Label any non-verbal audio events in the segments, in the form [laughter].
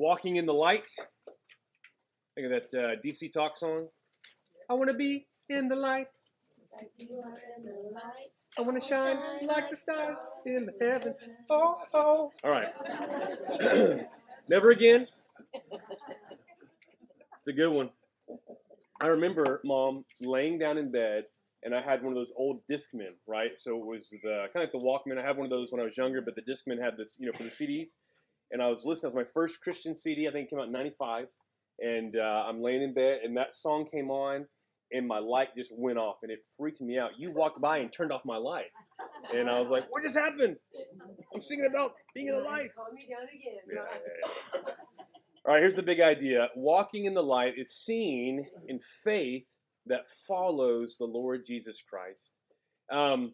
Walking in the Light. Think of that uh, DC Talk song. I want to be in the light. I want to shine like the stars in the heaven. Oh, oh. All right. [clears throat] Never again. It's a good one. I remember mom laying down in bed, and I had one of those old Discmen, right? So it was the kind of like the Walkman. I had one of those when I was younger, but the Discman had this, you know, for the CDs. And I was listening. That was my first Christian CD. I think it came out in '95. And uh, I'm laying in bed, and that song came on, and my light just went off, and it freaked me out. You walked by and turned off my light, and I was like, "What just happened? I'm singing about being in the light." Calm me down again. Yeah, yeah, yeah. All right, here's the big idea. Walking in the light is seen in faith that follows the Lord Jesus Christ. Um,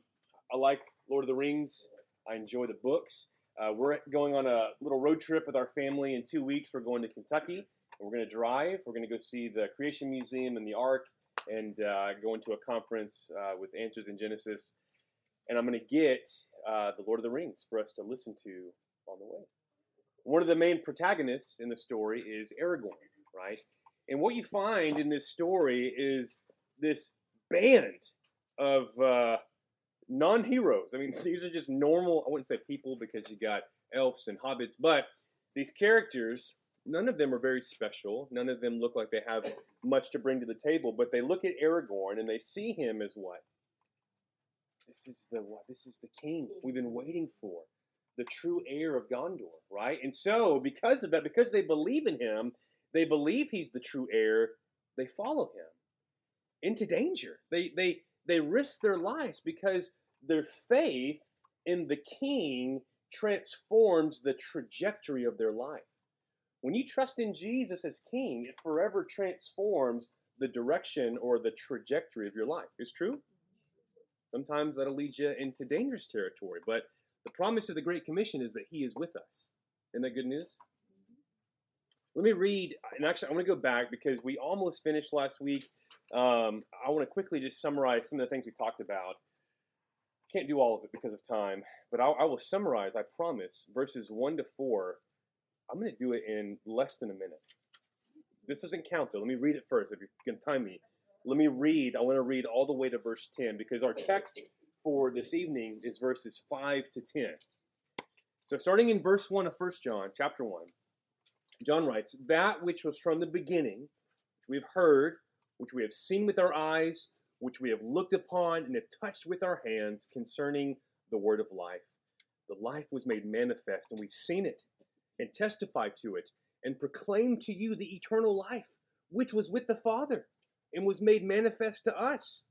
I like Lord of the Rings. I enjoy the books. Uh, we're going on a little road trip with our family in two weeks. We're going to Kentucky. We're going to drive. We're going to go see the Creation Museum and the Ark and uh, go into a conference uh, with Answers in Genesis. And I'm going to get uh, the Lord of the Rings for us to listen to on the way one of the main protagonists in the story is Aragorn, right? And what you find in this story is this band of uh, non-heroes. I mean, [laughs] these are just normal. I wouldn't say people because you got elves and hobbits, but these characters, none of them are very special. None of them look like they have much to bring to the table. But they look at Aragorn and they see him as what? This is the what? This is the king we've been waiting for the true heir of Gondor, right? And so, because of that, because they believe in him, they believe he's the true heir, they follow him into danger. They they they risk their lives because their faith in the king transforms the trajectory of their life. When you trust in Jesus as king, it forever transforms the direction or the trajectory of your life. It's true. Sometimes that'll lead you into dangerous territory, but the promise of the Great Commission is that He is with us. Isn't that good news? Mm-hmm. Let me read, and actually, I want to go back because we almost finished last week. Um, I want to quickly just summarize some of the things we talked about. Can't do all of it because of time, but I'll, I will summarize, I promise, verses 1 to 4. I'm going to do it in less than a minute. This doesn't count, though. Let me read it first if you can time me. Let me read. I want to read all the way to verse 10 because our text for this evening is verses 5 to 10. So, starting in verse 1 of 1 John, chapter 1, John writes, That which was from the beginning, which we have heard, which we have seen with our eyes, which we have looked upon and have touched with our hands concerning the word of life. The life was made manifest, and we've seen it, and testified to it, and proclaimed to you the eternal life, which was with the Father, and was made manifest to us.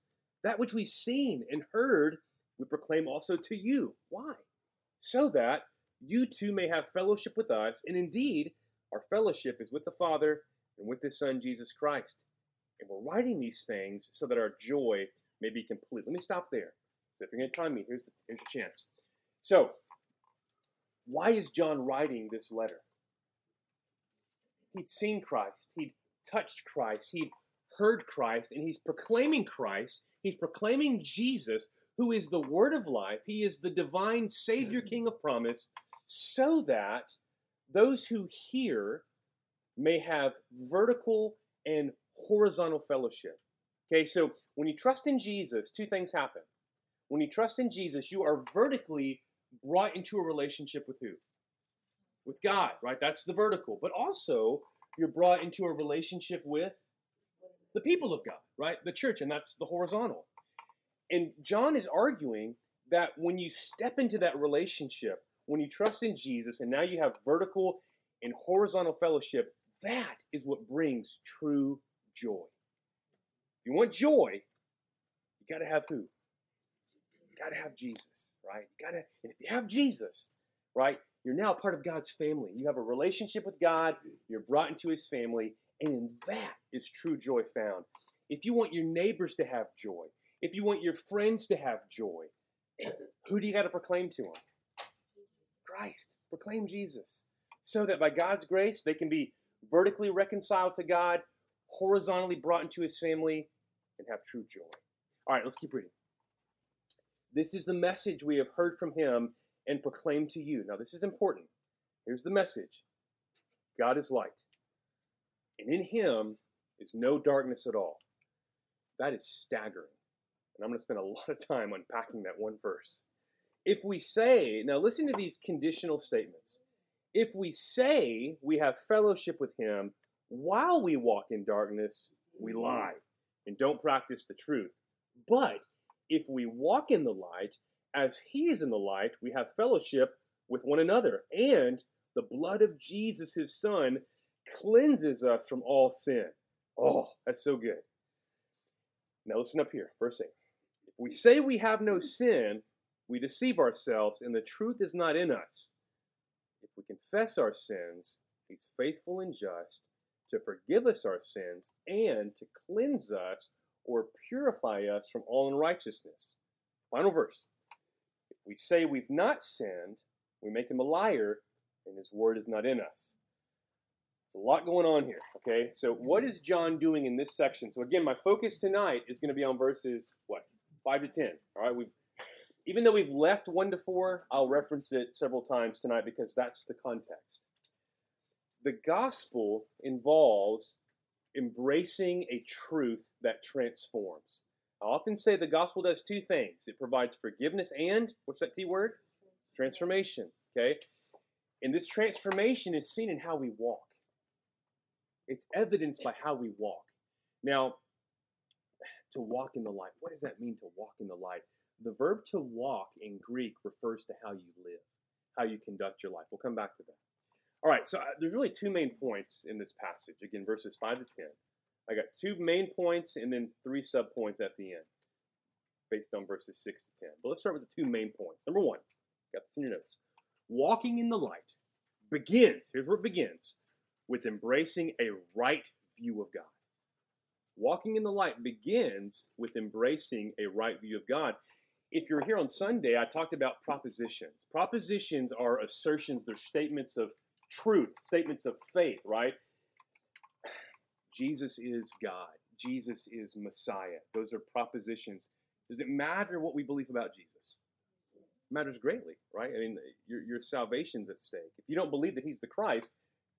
That which we've seen and heard, we proclaim also to you. Why? So that you too may have fellowship with us, and indeed, our fellowship is with the Father and with His Son, Jesus Christ. And we're writing these things so that our joy may be complete. Let me stop there. So if you're going to time me, here's, the, here's your chance. So, why is John writing this letter? He'd seen Christ, he'd touched Christ, he'd heard Christ, and he's proclaiming Christ He's proclaiming Jesus, who is the word of life. He is the divine Savior. [laughs] King of promise, so that those who hear may have vertical and horizontal fellowship. Okay, so when you trust in Jesus, two things happen. When you trust in Jesus, you are vertically brought into a relationship with who? With God, right? That's the vertical. But also, you're brought into a relationship with the people of God, right? The church, and that's the horizontal. And John is arguing that when you step into that relationship, when you trust in Jesus, and now you have vertical and horizontal fellowship, that is what brings true joy. You want joy, you got to have who? You got to have Jesus, right? You got to, and if you have Jesus, right, you're now part of God's family. You have a relationship with God. You're brought into His family, and in that is true joy found. If you want your neighbors to have joy, if you want your friends to have joy, [clears throat] who do you got to proclaim to them? Christ. Proclaim Jesus. So that by God's grace, they can be vertically reconciled to God, horizontally brought into his family, and have true joy. All right, let's keep reading. This is the message we have heard from him and proclaimed to you. Now, this is important. Here's the message God is light, and in him is no darkness at all. That is staggering. And I'm going to spend a lot of time unpacking that one verse. If we say, now listen to these conditional statements. If we say we have fellowship with him while we walk in darkness, we mm-hmm. lie and don't practice the truth. But if we walk in the light, as he is in the light, we have fellowship with one another. And the blood of Jesus, his son, cleanses us from all sin. Oh, that's so good. Now listen up here, verse 8. If we say we have no mm-hmm. sin, we deceive ourselves, and the truth is not in us. If we confess our sins, he's faithful and just to forgive us our sins and to cleanse us or purify us from all unrighteousness. Final verse. If we say we've not sinned, we make him a liar, and his word is not in us. There's a lot going on here, okay? So what is John doing in this section? So again, my focus tonight is going to be on verses, what, 5 to 10, all right? We've, even though we've left 1 to 4, I'll reference it several times tonight because that's the context. The gospel involves embracing a truth that transforms. I often say the gospel does two things it provides forgiveness and, what's that T word? Transformation, okay? And this transformation is seen in how we walk. It's evidenced by how we walk. Now, to walk in the light, what does that mean to walk in the light? The verb to walk in Greek refers to how you live, how you conduct your life. We'll come back to that. All right, so uh, there's really two main points in this passage. Again, verses 5 to 10. I got two main points and then three sub points at the end based on verses 6 to 10. But let's start with the two main points. Number one, got this in your notes. Walking in the light begins, here's where it begins, with embracing a right view of God. Walking in the light begins with embracing a right view of God. If you're here on Sunday, I talked about propositions. Propositions are assertions, they're statements of truth, statements of faith, right? Jesus is God. Jesus is Messiah. Those are propositions. Does it matter what we believe about Jesus? It matters greatly, right? I mean, your, your salvation's at stake. If you don't believe that he's the Christ,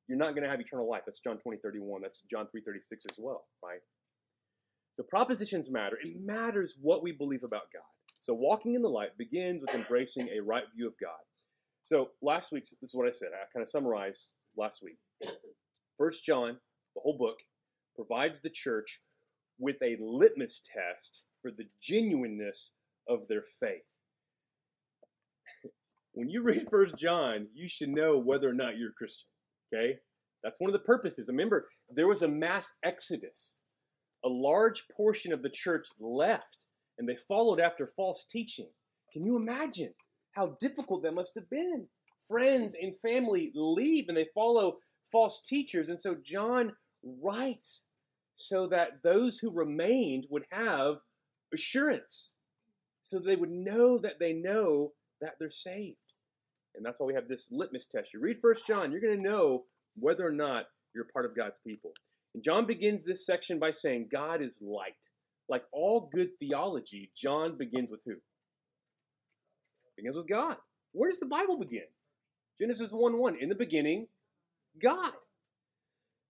you're not going to have eternal life. That's John 20, 31. That's John 3, 36 as well, right? So propositions matter. It matters what we believe about God. So walking in the light begins with embracing a right view of God. So last week, this is what I said. I kind of summarized last week. First John, the whole book, provides the church with a litmus test for the genuineness of their faith. when you read First John, you should know whether or not you're a Christian. Okay? That's one of the purposes. Remember, there was a mass exodus. A large portion of the church left and they followed after false teaching. Can you imagine how difficult that must have been? Friends and family leave and they follow false teachers. And so John writes so that those who remained would have assurance, so they would know that they know that they're saved. And that's why we have this litmus test. You read First John, you're going to know whether or not you're part of God's people. And John begins this section by saying, God is light. Like all good theology, John begins with who? Begins with God. Where does the Bible begin? Genesis 1 1. In the beginning, God.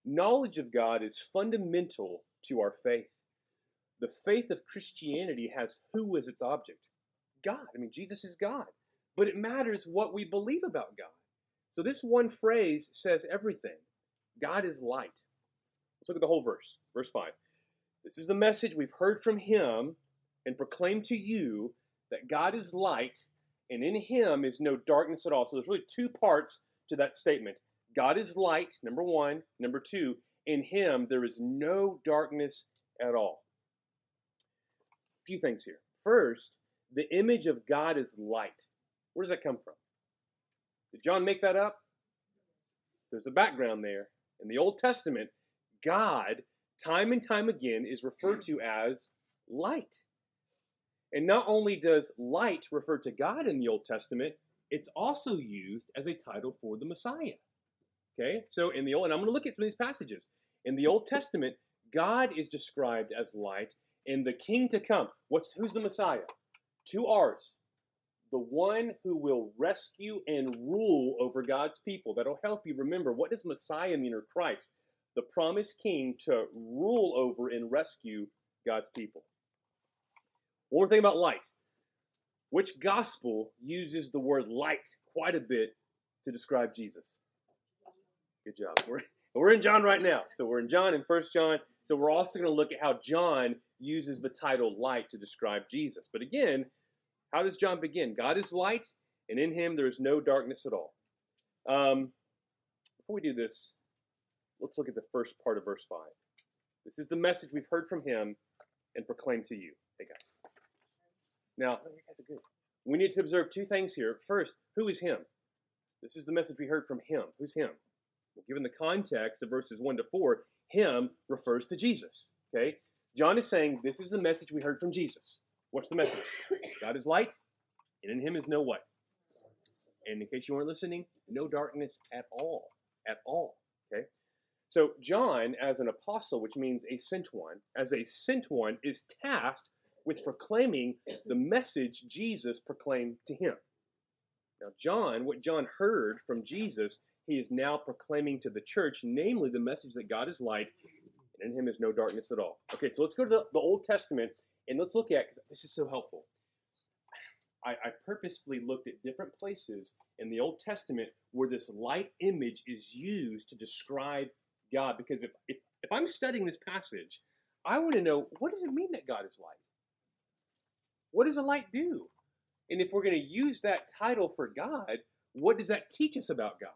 Knowledge of God is fundamental to our faith. The faith of Christianity has who as its object? God. I mean, Jesus is God. But it matters what we believe about God. So this one phrase says everything. God is light. Let's look at the whole verse. Verse 5. This is the message we've heard from him and proclaimed to you that God is light and in him is no darkness at all. So there's really two parts to that statement. God is light, number one. Number two, in him there is no darkness at all. A few things here. First, the image of God is light. Where does that come from? Did John make that up? There's a background there. In the Old Testament, God, time and time again, is referred to as light. And not only does light refer to God in the Old Testament, it's also used as a title for the Messiah. Okay, so in the Old, and I'm going to look at some of these passages. In the Old Testament, God is described as light, and the King to come. What's who's the Messiah? Two R's. the one who will rescue and rule over God's people. That'll help you remember what does Messiah mean or Christ? The promised king to rule over and rescue God's people. One more thing about light. Which gospel uses the word light quite a bit to describe Jesus? Good job. [laughs] We're, we're in John right now. So we're in John and First John. So we're also going to look at how John uses the title light to describe Jesus. But again, how does John begin? God is light, and in him there is no darkness at all. Um, before we do this, let's look at the first part of verse 5. This is the message we've heard from him and proclaimed to you. Hey, guys. Now, oh, you guys are good. We need to observe two things here. First, who is him? This is the message we heard from him. Who's him? Well, given the context of verses 1 to 4, him refers to Jesus. Okay? John is saying this is the message we heard from Jesus. What's the message? [coughs] God is light, and in him is no what? And in case you weren't listening, no darkness at all. At all. Okay? So John, as an apostle, which means a sent one, as a sent one, is tasked with proclaiming the message Jesus proclaimed to him. Now, John, what John heard from Jesus, he is now proclaiming to the church, namely the message that God is light, and in him is no darkness at all. Okay, so let's go to the, the Old Testament and let's look at, because this is so helpful. I, I purposefully looked at different places in the Old Testament where this light image is used to describe God. Because if, if, if I'm studying this passage, I want to know what does it mean that God is light? What does a light do? And if we're going to use that title for God, what does that teach us about God?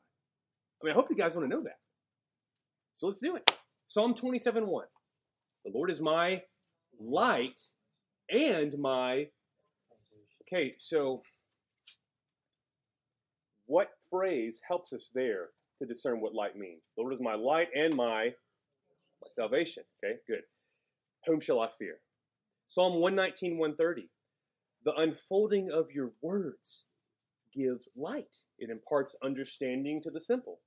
I mean, I hope you guys want to know that. So let's do it. Psalm 27 1. The Lord is my light and my. Okay, so what phrase helps us there to discern what light means? The Lord is my light and my, my salvation. Okay, good. Whom shall I fear? Psalm 119, 130. The unfolding of your words gives light, it imparts understanding to the simple.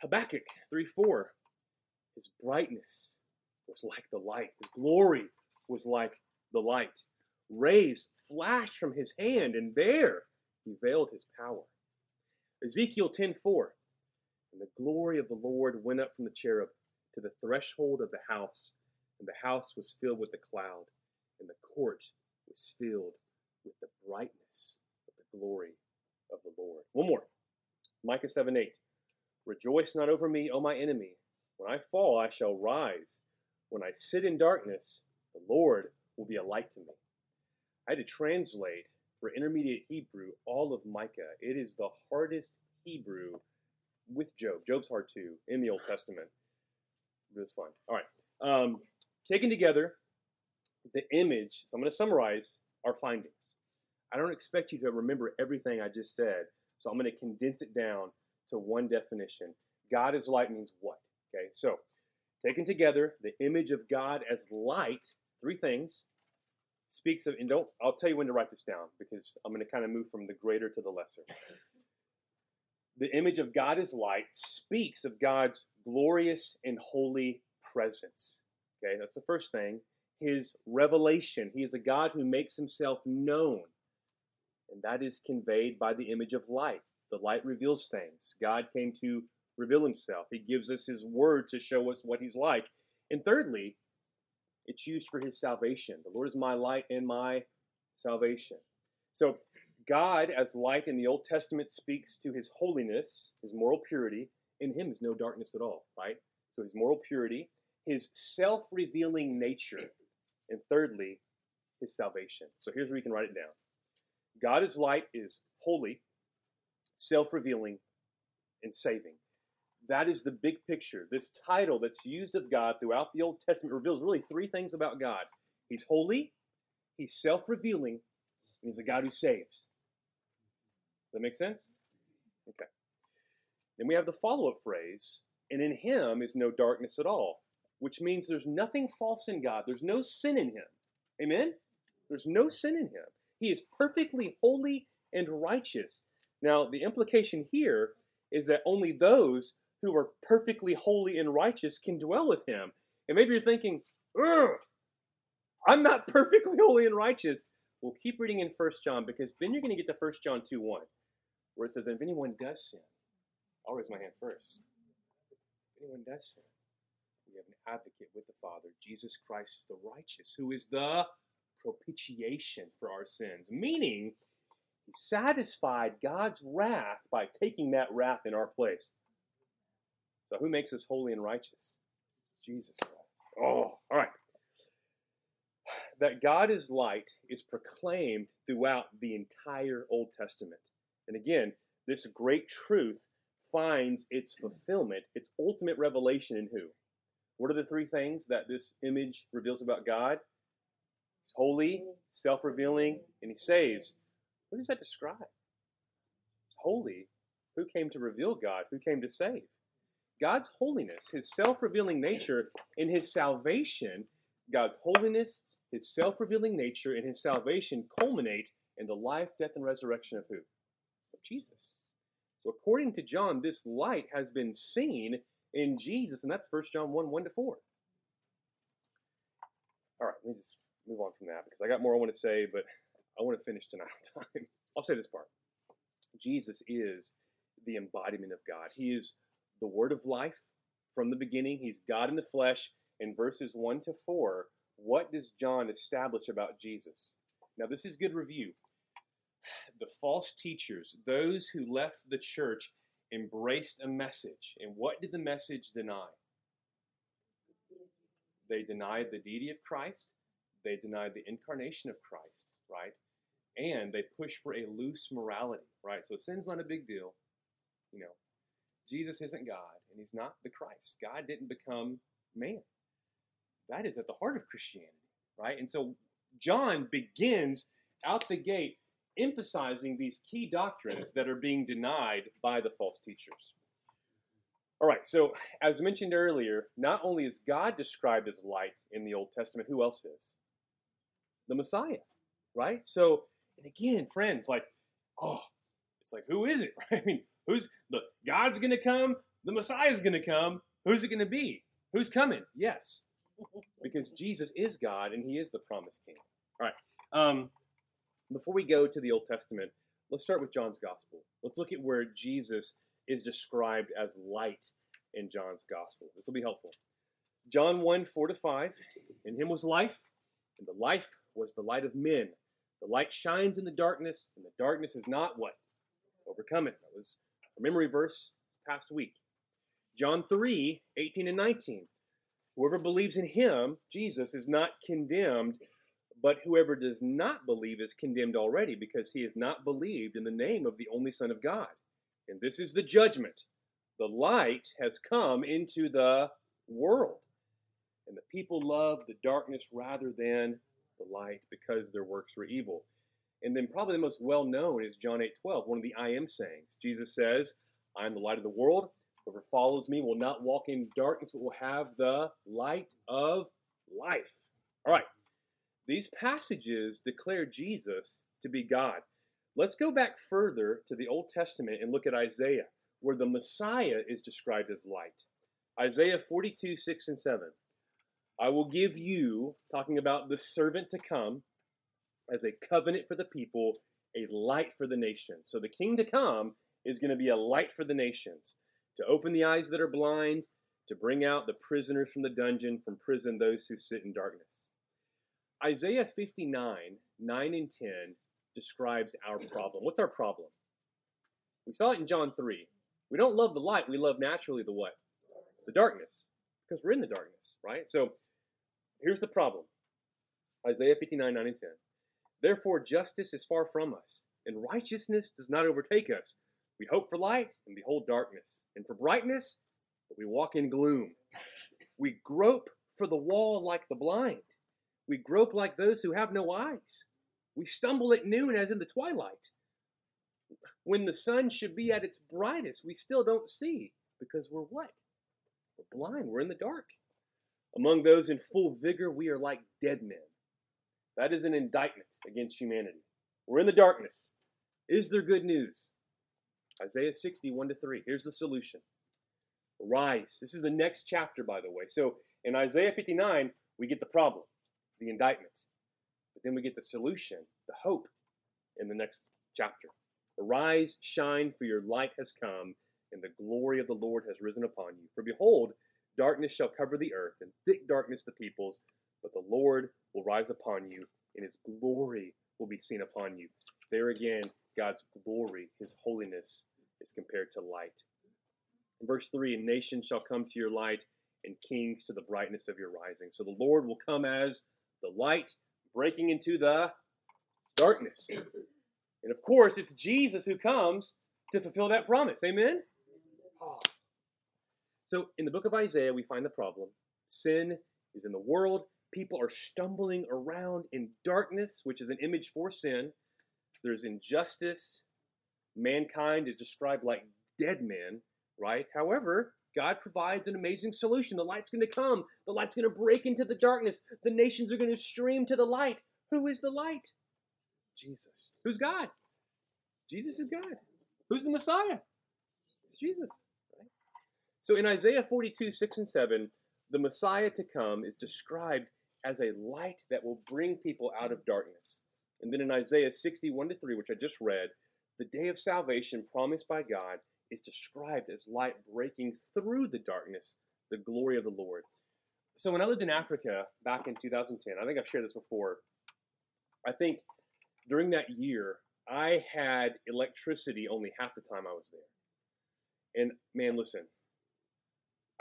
Habakkuk 3 4. His brightness was like the light, his glory was like the light. Rays flashed from his hand, and there he veiled his power. Ezekiel 10 4. And the glory of the Lord went up from the cherub to the threshold of the house, and the house was filled with the cloud, and the court was filled with the brightness of the glory of the Lord. One more. Micah 7 8. Rejoice not over me, O my enemy. When I fall, I shall rise. When I sit in darkness, the Lord will be a light to me. I had to translate for intermediate Hebrew all of Micah. It is the hardest Hebrew with Job. Job's hard too in the Old Testament. It was fun. All right. Um, taken together, the image, so I'm going to summarize our findings. I don't expect you to remember everything I just said, so I'm going to condense it down to one definition. God is light means what? Okay, so taken together, the image of God as light, three things, speaks of, and don't, I'll tell you when to write this down because I'm going to kind of move from the greater to the lesser. The image of God as light speaks of God's glorious and holy presence. Okay, that's the first thing. His revelation. He is a God who makes himself known. And that is conveyed by the image of light. The light reveals things. God came to reveal himself. He gives us his word to show us what he's like. And thirdly, it's used for his salvation. The Lord is my light and my salvation. So, God, as light in the Old Testament, speaks to his holiness, his moral purity. In him is no darkness at all, right? So, his moral purity, his self revealing nature, and thirdly, his salvation. So, here's where you can write it down God is light, is holy, self revealing, and saving. That is the big picture. This title that's used of God throughout the Old Testament reveals really three things about God He's holy, He's self revealing, and He's a God who saves. Does that make sense? Okay. Then we have the follow up phrase, and in Him is no darkness at all, which means there's nothing false in God, there's no sin in Him. Amen? There's no sin in Him. He is perfectly holy and righteous. Now, the implication here is that only those who are perfectly holy and righteous can dwell with him. And maybe you're thinking, I'm not [laughs] perfectly holy and righteous. we'll keep reading in First John because then you're going to get to First John 2 1, where it says, If anyone does sin, I'll raise my hand first. If anyone does sin, we have an advocate with the Father, Jesus Christ the righteous, who is the propitiation for our sins. Meaning, he satisfied God's wrath by taking that wrath in our place. So, who makes us holy and righteous? Jesus Christ. Oh, all right. That God is light is proclaimed throughout the entire Old Testament. And again, this great truth finds its fulfillment, its ultimate revelation in who? What are the three things that this image reveals about God? He's holy, self revealing, and he saves. What does that describe? Holy. Who came to reveal God? Who came to save? God's holiness, his self revealing nature, and his salvation, God's holiness, his self revealing nature, and his salvation culminate in the life, death, and resurrection of who? Of Jesus. So, according to John, this light has been seen in Jesus, and that's 1 John 1 1 to 4. All right, let me just move on from that because I got more I want to say, but I want to finish tonight on [laughs] time. I'll say this part Jesus is the embodiment of God, He is the word of life from the beginning. He's God in the flesh. In verses 1 to 4, what does John establish about Jesus? Now, this is good review. The false teachers, those who left the church, embraced a message. And what did the message deny? They denied the deity of Christ, they denied the incarnation of Christ, right? And they pushed for a loose morality, right? So sin's not a big deal. You know, Jesus isn't God and he's not the Christ. God didn't become man. That is at the heart of Christianity, right? And so John begins out the gate emphasizing these key doctrines that are being denied by the false teachers. All right, so as mentioned earlier, not only is God described as light in the Old Testament, who else is? The Messiah, right? So, and again, friends, like, oh, it's like, who is it? [laughs] Right? I mean, who's the God's gonna come, the Messiah's gonna come. Who's it gonna be? Who's coming? Yes, because Jesus is God and He is the promised King. All right. Um, before we go to the Old Testament, let's start with John's Gospel. Let's look at where Jesus is described as light in John's Gospel. This will be helpful. John 1 4 to 5. In him was life, and the life was the light of men. The light shines in the darkness, and the darkness is not what? Overcome it. That was our memory verse past week. John 3 18 and 19. Whoever believes in him, Jesus, is not condemned, but whoever does not believe is condemned already because he has not believed in the name of the only Son of God. And this is the judgment. The light has come into the world. And the people loved the darkness rather than the light because their works were evil. And then probably the most well known is John 8 12, one of the I am sayings. Jesus says, I am the light of the world. Whoever follows me will not walk in darkness, but will have the light of life. All right. These passages declare Jesus to be God. Let's go back further to the Old Testament and look at Isaiah, where the Messiah is described as light. Isaiah 42, 6 and 7. I will give you, talking about the servant to come, as a covenant for the people, a light for the nations. So the king to come is going to be a light for the nations, to open the eyes that are blind, to bring out the prisoners from the dungeon, from prison those who sit in darkness. Isaiah 59, 9 and 10 describes our problem. What's our problem? We saw it in John 3. We don't love the light, we love naturally the what? The darkness. Because we're in the darkness, right? So here's the problem. Isaiah 59, 9 and 10. Therefore justice is far from us, and righteousness does not overtake us. We hope for light, and behold darkness, and for brightness, but we walk in gloom. We grope for the wall like the blind. We grope like those who have no eyes. We stumble at noon as in the twilight. When the sun should be at its brightest, we still don't see because we're what? We're blind. We're in the dark. Among those in full vigor, we are like dead men. That is an indictment against humanity. We're in the darkness. Is there good news? Isaiah 61 to 3. Here's the solution. Rise. This is the next chapter, by the way. So in Isaiah 59, we get the problem the indictment. But then we get the solution, the hope in the next chapter. Arise, shine, for your light has come, and the glory of the Lord has risen upon you. For behold, darkness shall cover the earth, and thick darkness the peoples, but the Lord will rise upon you, and his glory will be seen upon you. There again, God's glory, his holiness, is compared to light. In verse 3 And Nations shall come to your light, and kings to the brightness of your rising. So the Lord will come as the light breaking into the darkness. And of course, it's Jesus who comes to fulfill that promise. Amen? So in the book of Isaiah, we find the problem. Sin is in the world. People are stumbling around in darkness, which is an image for sin. There's injustice. Mankind is described like dead men, right? However, God provides an amazing solution. The light's going to come. The light's going to break into the darkness. The nations are going to stream to the light. Who is the light? Jesus. Who's God? Jesus is God. Who's the Messiah? It's Jesus. Right? So in Isaiah 42, 6 and 7, the Messiah to come is described as a light that will bring people out of darkness. And then in Isaiah 61 to 3, which I just read, the day of salvation promised by God is described as light breaking through the darkness, the glory of the Lord. So when I lived in Africa back in 2010, I think I've shared this before. I think during that year, I had electricity only half the time I was there. And man, listen,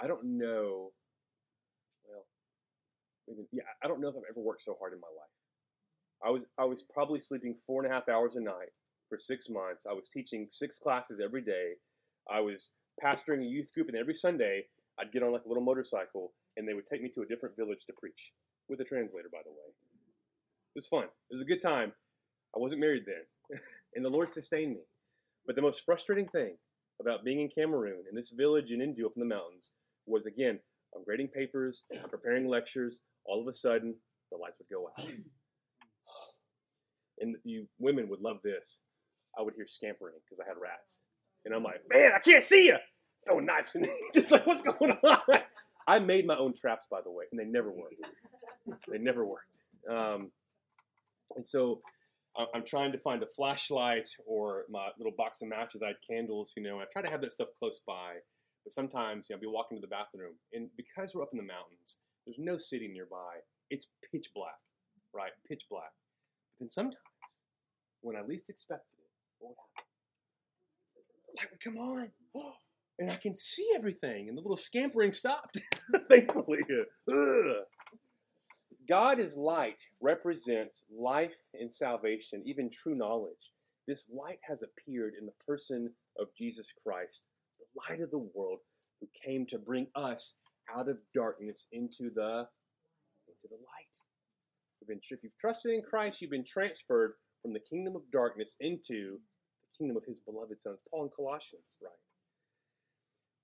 I don't know. Well, maybe, yeah, I don't know if I've ever worked so hard in my life. I was I was probably sleeping four and a half hours a night for six months. I was teaching six classes every day. I was pastoring a youth group, and every Sunday I'd get on like a little motorcycle, and they would take me to a different village to preach with a translator, by the way. It was fun. It was a good time. I wasn't married then, [laughs] and the Lord sustained me. But the most frustrating thing about being in Cameroon, in this village in India up in the mountains, was again, I'm grading papers, I'm preparing lectures, all of a sudden, the lights would go out. [sighs] And you women would love this. I would hear scampering because I had rats. And I'm like, man, I can't see you. Throwing knives and [laughs] just like, what's going on? I made my own traps, by the way, and they never worked. They never worked. Um, and so I'm trying to find a flashlight or my little box of matches. I had candles, you know, I try to have that stuff close by. But sometimes, you know, I'll be walking to the bathroom, and because we're up in the mountains, there's no city nearby. It's pitch black, right? Pitch black. But then sometimes, when I least expected it, what? Like, come on. [gasps] And I can see everything. And the little scampering stopped, [laughs] thankfully. God is light represents life and salvation, even true knowledge. This light has appeared in the person of Jesus Christ, the light of the world, who came to bring us out of darkness into the into the light. If you've trusted in Christ, you've been transferred from the kingdom of darkness into kingdom of his beloved sons. Paul in Colossians, right?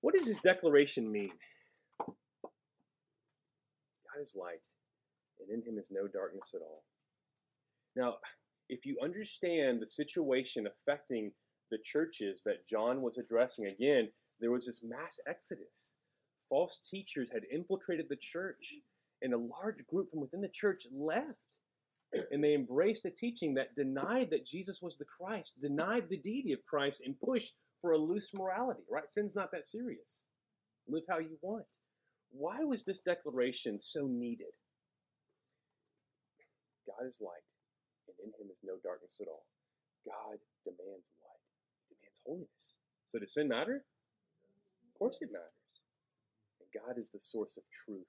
What does his declaration mean? God is light, and in him is no darkness at all. Now, if you understand the situation affecting the churches that John was addressing, again, there was this mass exodus. False teachers had infiltrated the church, and a large group from within the church left and they embraced a teaching that denied that Jesus was the Christ, denied the deity of Christ, and pushed for a loose morality, right? Sin's not that serious. Live how you want. Why was this declaration so needed? God is light, and in him is no darkness at all. God demands light, he demands holiness. So does sin matter? Of course it matters. And God is the source of truth.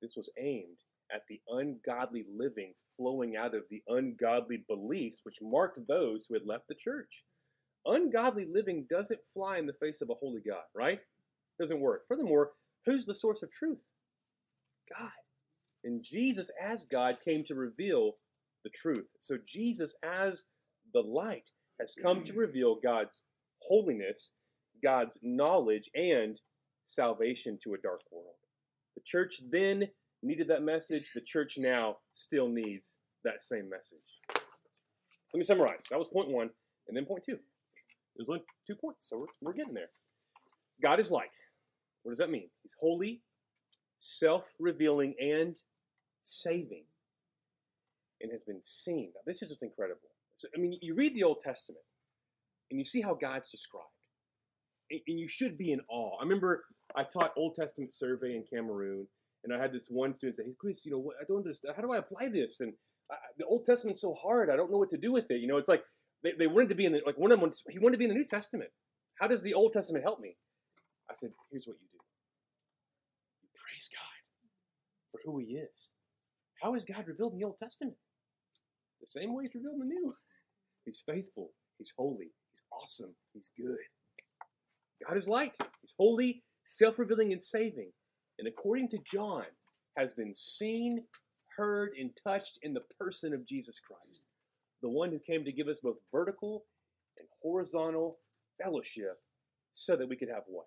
This was aimed at the ungodly living flowing out of the ungodly beliefs which marked those who had left the church. Ungodly living doesn't fly in the face of a holy God, right? Doesn't work. Furthermore, who's the source of truth? God. And Jesus, as God, came to reveal the truth. So Jesus, as the light, has come to reveal God's holiness, God's knowledge, and salvation to a dark world. The church then needed that message, the church now still needs that same message. Let me summarize. That was point one, and then point two. There's only two points, so we're, we're getting there. God is light. What does that mean? He's holy, self revealing, and saving. and has been seen. Now, this is just incredible. So, I mean, you read the Old Testament and you see how God's described, and, and you should be in awe. I remember I taught Old Testament survey in Cameroon, and I had this one student say, "Hey, Chris, you know, what, I don't understand. How do I apply this?" And I, the Old Testament's so hard. I don't know what to do with it. You know, it's like they, they wanted to be in the like one of them. He wanted to be in the New Testament. How does the Old Testament help me? I said, "Here's what you do. You praise God for who He is. How is God revealed in the Old Testament? The same way He's revealed in the New. He's faithful. He's holy. He's awesome. He's good. God is light. He's holy, self-revealing, and saving. And according to John, has been seen, heard, and touched in the person of Jesus Christ, the one who came to give us both vertical and horizontal fellowship so that we could have what?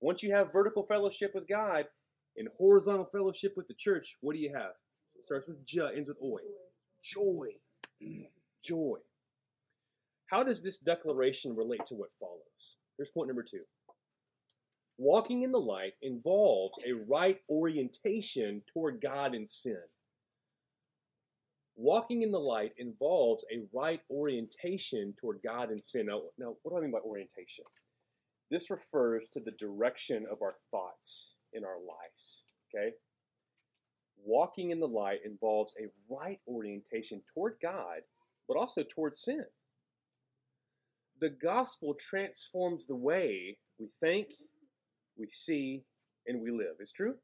Once you have vertical fellowship with God and horizontal fellowship with the church, what do you have? It starts with J, ends with oi. Joy. Joy. How does this declaration relate to what follows? Here's point number two. Walking in the light involves a right orientation toward God and sin. Walking in the light involves a right orientation toward God and sin. Now, now, what do I mean by orientation? This refers to the direction of our thoughts in our lives. Okay? Walking in the light involves a right orientation toward God, but also toward sin. The gospel transforms the way we think, we see, and we live. Is true?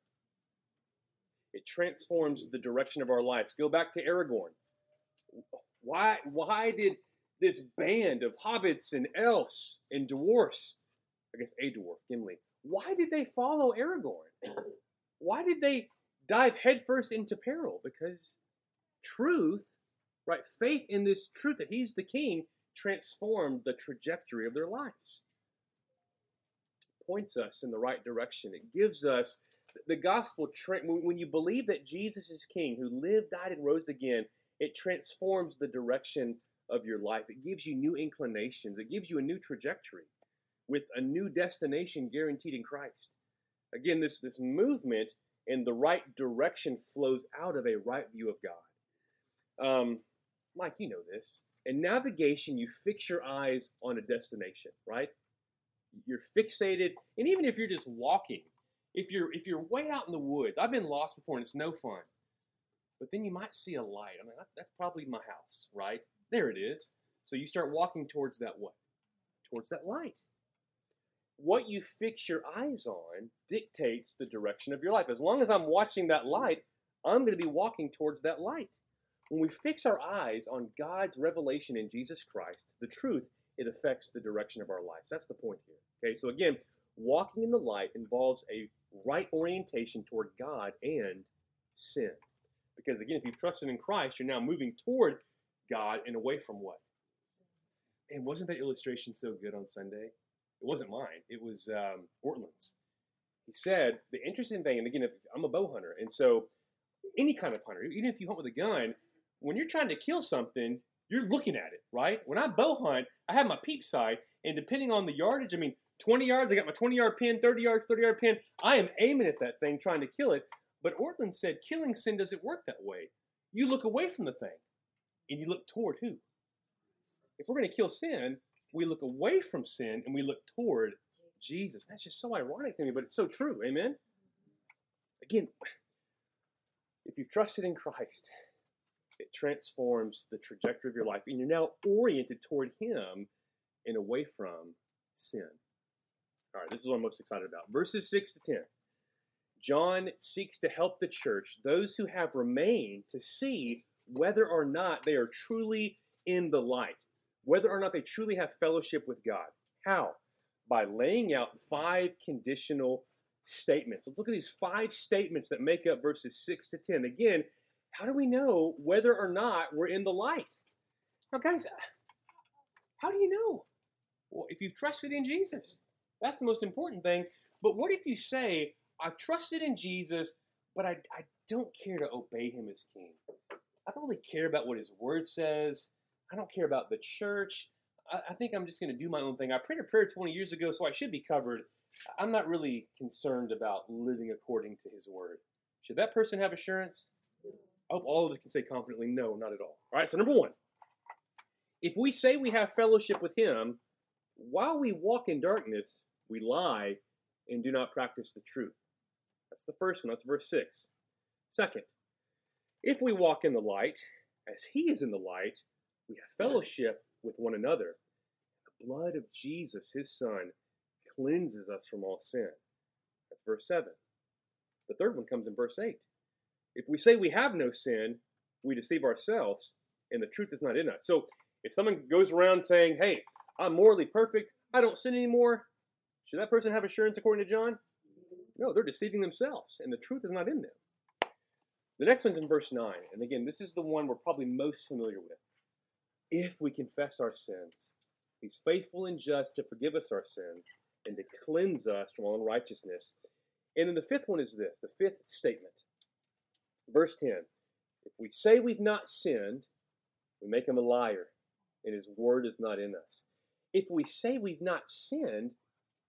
It transforms the direction of our lives. Go back to Aragorn. Why, why did this band of hobbits and elves and dwarfs, I guess a dwarf, Gimli, why did they follow Aragorn? [coughs] Why did they dive headfirst into peril? Because truth, right, faith in this truth that he's the king transformed the trajectory of their lives. Points us in the right direction. It gives us the gospel. When you believe that Jesus is king, who lived, died, and rose again, it transforms the direction of your life. It gives you new inclinations. It gives you a new trajectory with a new destination guaranteed in Christ. Again, this, this movement in the right direction flows out of a right view of God. Um, Mike, you know this. In navigation, you fix your eyes on a destination, right? You're fixated, and even if you're just walking, if you're if you're way out in the woods, I've been lost before and it's no fun. But then you might see a light. I mean, that's probably my house, right? There it is. So you start walking towards that what? Towards that light. What you fix your eyes on dictates the direction of your life. As long as I'm watching that light, I'm going to be walking towards that light. When we fix our eyes on God's revelation in Jesus Christ, the truth, it affects the direction of our lives. That's the point here. Okay, so again, walking in the light involves a right orientation toward God and sin. Because again, if you've trusted in Christ, you're now moving toward God and away from what? And wasn't that illustration so good on Sunday? It wasn't mine. It was um, Ortlund's. He said the interesting thing, and again, I'm a bow hunter, and so any kind of hunter, even if you hunt with a gun, when you're trying to kill something, you're looking at it, right? When I bow hunt, I have my peep sight, and depending on the yardage, I mean, 20 yards, I got my 20 yard pin, 30 yards, 30 yard pin. I am aiming at that thing, trying to kill it. But Ortlund said killing sin doesn't work that way. You look away from the thing, and you look toward who? If we're going to kill sin, we look away from sin and we look toward Jesus. That's just so ironic to me, but it's so true. Amen? Again, if you've trusted in Christ, it transforms the trajectory of your life, and you're now oriented toward Him and away from sin. All right, this is what I'm most excited about. Verses 6 to 10. John seeks to help the church, those who have remained, to see whether or not they are truly in the light, whether or not they truly have fellowship with God. How? By laying out five conditional statements. Let's look at these five statements that make up verses 6 to 10. Again, how do we know whether or not we're in the light? Now, guys, how do you know? Well, if you've trusted in Jesus, that's the most important thing. But what if you say, I've trusted in Jesus, but I, I don't care to obey him as king? I don't really care about what his word says. I don't care about the church. I, I think I'm just going to do my own thing. I prayed a prayer 20 years ago, so I should be covered. I'm not really concerned about living according to his word. Should that person have assurance? I hope all of us can say confidently, no, not at all. All right, so number one, if we say we have fellowship with Him, while we walk in darkness, we lie and do not practice the truth. That's the first one. That's verse 6. Second, if we walk in the light, as He is in the light, we have fellowship with one another. The blood of Jesus, His Son, cleanses us from all sin. That's verse 7. The third one comes in verse 8. If we say we have no sin, we deceive ourselves, and the truth is not in us. So if someone goes around saying, hey, I'm morally perfect, I don't sin anymore, should that person have assurance according to John? No, they're deceiving themselves, and the truth is not in them. The next one's in verse 9, and again, this is the one we're probably most familiar with. If we confess our sins, He's faithful and just to forgive us our sins and to cleanse us from all unrighteousness. And then the fifth one is this the fifth statement. Verse 10 If we say we've not sinned, we make him a liar, and his word is not in us. If we say we've not sinned,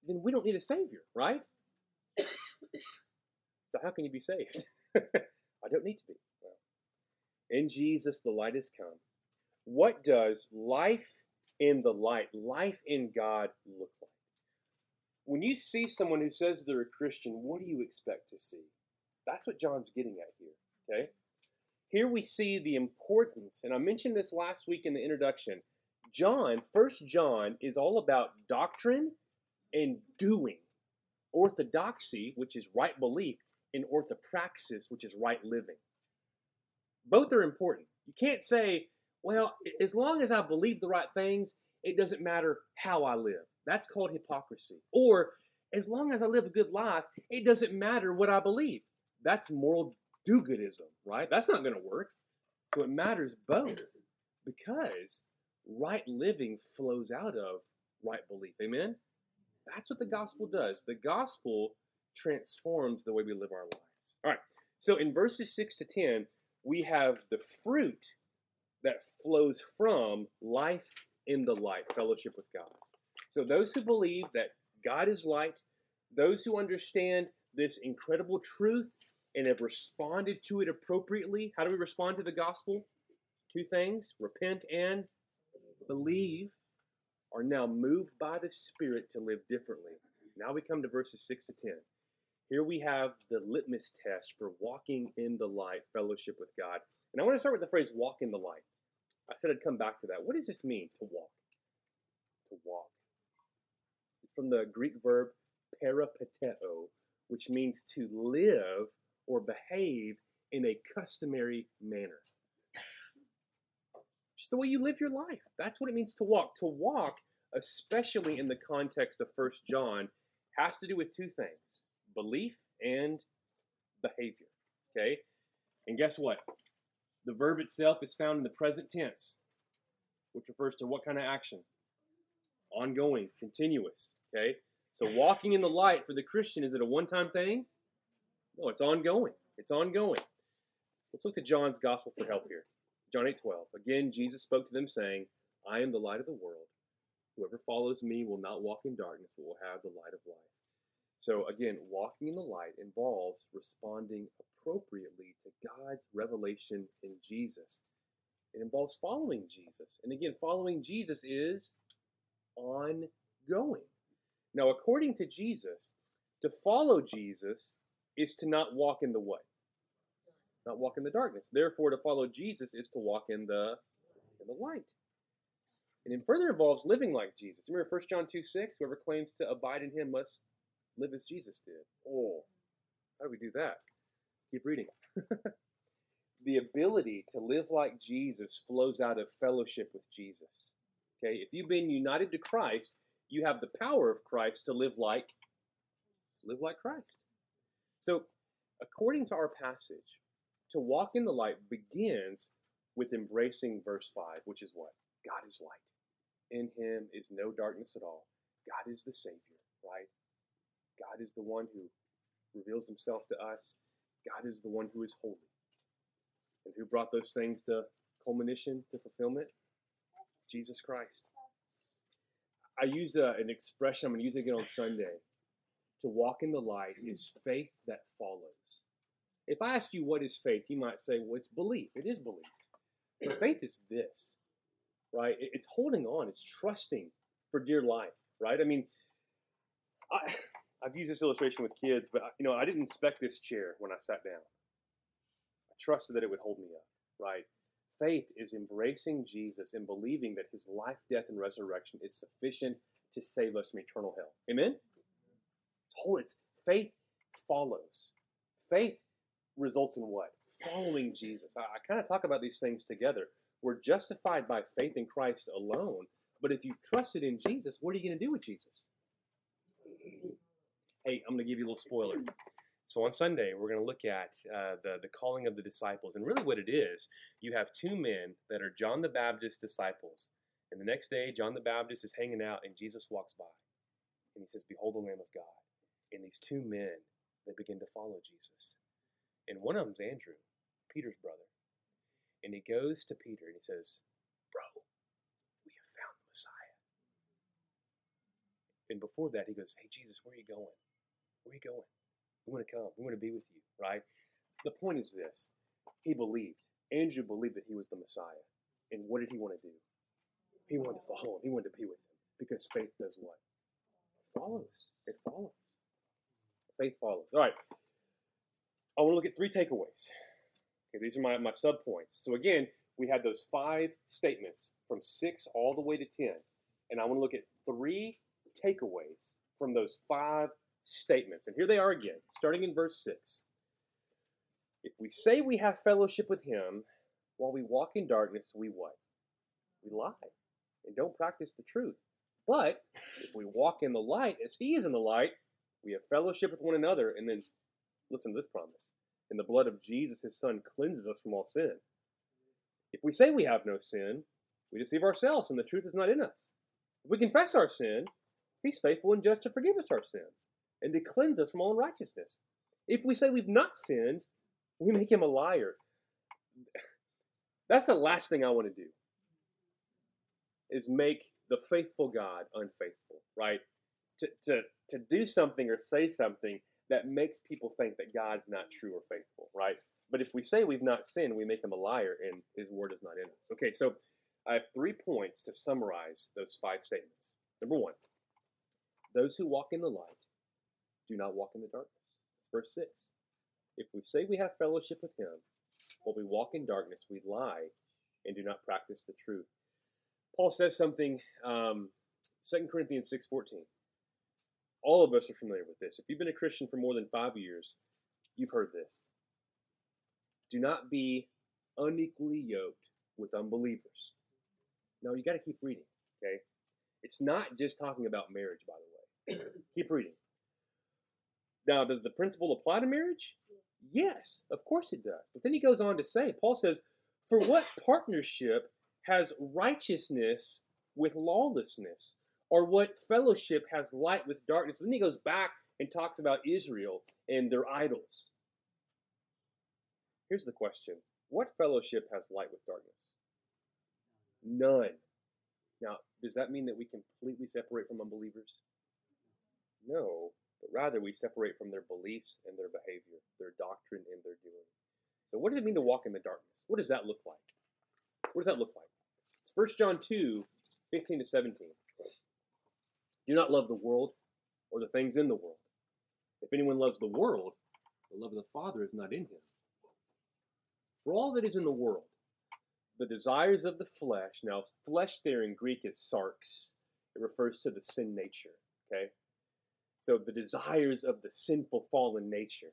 then we don't need a Savior, right? so, how can you be saved? [laughs] I don't need to be. In Jesus, the light has come. What does life in the light, life in God, look like? When you see someone who says they're a Christian, what do you expect to see? That's what John's getting at here. Okay? Here we see the importance, and I mentioned this last week in the introduction. John, First John, is all about doctrine and doing. Orthodoxy, which is right belief, and orthopraxis, which is right living. Both are important. You can't say, well, as long as I believe the right things, it doesn't matter how I live. That's called hypocrisy. Or, as long as I live a good life, it doesn't matter what I believe. That's moral do goodism, right? That's not going to work. So it matters both because right living flows out of right belief. Amen? That's what the gospel does. The gospel transforms the way we live our lives. All right. So in verses 6 to 10, we have the fruit that flows from life in the light, fellowship with God. So those who believe that God is light, those who understand this incredible truth and have responded to it appropriately. How do we respond to the gospel? Two things repent and believe are now moved by the Spirit to live differently. Now we come to verses 6 to 10. Here we have the litmus test for walking in the light, fellowship with God. And I want to start with the phrase walk in the light. I said I'd come back to that. What does this mean to walk? To walk. It's from the Greek verb peripateo, which means to live or behave in a customary manner. Just the way you live your life. That's what it means to walk. To walk, especially in the context of First John, has to do with two things belief and behavior. Okay? And guess what? The verb itself is found in the present tense, which refers to what kind of action? Ongoing, continuous. Okay? So walking in the light for the Christian, is it a one time thing? No, it's ongoing. It's ongoing. Let's look to John's gospel for help here. John 8 12. Again, Jesus spoke to them, saying, I am the light of the world. Whoever follows me will not walk in darkness, but will have the light of life. So, again, walking in the light involves responding appropriately to God's revelation in Jesus. It involves following Jesus. And again, following Jesus is ongoing. Now, according to Jesus, to follow Jesus is to not walk in the what? Not walk in the darkness. Therefore, to follow Jesus is to walk in the in the light. And it further involves living like Jesus. Remember 1 John 2 6? Whoever claims to abide in him must live as Jesus did. Oh, how do we do that? Keep reading. [laughs] the ability to live like Jesus flows out of fellowship with Jesus. Okay, if you've been united to Christ, you have the power of Christ to live like live like Christ. So, according to our passage, to walk in the light begins with embracing verse 5, which is what? God is light. In him is no darkness at all. God is the Savior, right? God is the one who reveals himself to us. God is the one who is holy. And who brought those things to culmination, to fulfillment? Jesus Christ. I use a, an expression, I'm going to use it again on Sunday to walk in the light is faith that follows. If I asked you what is faith, you might say, well, it's belief. It is belief. But faith is this, right? It's holding on, it's trusting for dear life, right? I mean, I, I've used this illustration with kids, but you know, I didn't inspect this chair when I sat down. I trusted that it would hold me up, right? Faith is embracing Jesus and believing that his life, death, and resurrection is sufficient to save us from eternal hell. Amen? Whole, it's faith follows. Faith results in what? Following Jesus. I, I kind of talk about these things together. We're justified by faith in Christ alone, but if you've trusted in Jesus, what are you going to do with Jesus? Hey, I'm going to give you a little spoiler. So on Sunday, we're going to look at uh, the the calling of the disciples, and really what it is. You have two men that are John the Baptist's disciples, and the next day, John the Baptist is hanging out, and Jesus walks by, and he says, "Behold the Lamb of God." And these two men, they begin to follow Jesus, and one of them's Andrew, Peter's brother, and he goes to Peter and he says, "Bro, we have found the Messiah." And before that, he goes, "Hey Jesus, where are you going? Where are you going?" We want to come. We want to be with you, right? The point is this. He believed. Andrew believed that he was the Messiah. And what did he want to do? He wanted to follow him. He wanted to be with him. Because faith does what? It follows. It follows. Faith follows. All right. I want to look at three takeaways. Okay, these are my, my sub points. So again, we had those five statements from six all the way to ten. And I want to look at three takeaways from those five statements. And here they are again, starting in verse 6. If we say we have fellowship with him while we walk in darkness, we what? We lie and don't practice the truth. But if we walk in the light as he is in the light, we have fellowship with one another. And then listen to this promise. And the blood of Jesus, his son, cleanses us from all sin. If we say we have no sin, we deceive ourselves and the truth is not in us. If we confess our sin, he's faithful and just to forgive us our sins and to cleanse us from all unrighteousness. If we say we've not sinned, we make him a liar. [sighs] That's the last thing I want to do. Is make the faithful God unfaithful, right? To, to, to do something or say something that makes people think that God's not true or faithful, right? But if we say we've not sinned, we make him a liar and his word is not in us. Okay, so I have three points to summarize those five statements. Number one, those who walk in the light do not walk in the darkness. verse 6. If we say we have fellowship with him, while we walk in darkness, we lie and do not practice the truth. Paul says something, um, 2 Corinthians 6.14. All of us are familiar with this. If you've been a Christian for more than five years, you've heard this. Do not be unequally yoked with unbelievers. No, you got to keep reading, okay? It's not just talking about marriage, by the way. [clears throat] keep reading. Now, does the principle apply to marriage? Yes, of course it does. But then he goes on to say, Paul says, For what partnership has righteousness with lawlessness? Or what fellowship has light with darkness? then he goes back and talks about Israel and their idols. Here's the question What fellowship has light with darkness? None. Now, does that mean that we completely separate from unbelievers? No but rather we separate from their beliefs and their behavior, their doctrine and their doing. So, what does it mean to walk in the darkness? What does that look like? What does that look like? It's 1 John 2 15 to 17. Do not love the world or the things in the world. If anyone loves the world, the love of the Father is not in him. For all that is in the world, the desires of the flesh, now flesh there in Greek is sarx, it refers to the sin nature, okay? So the desires of the sinful fallen nature,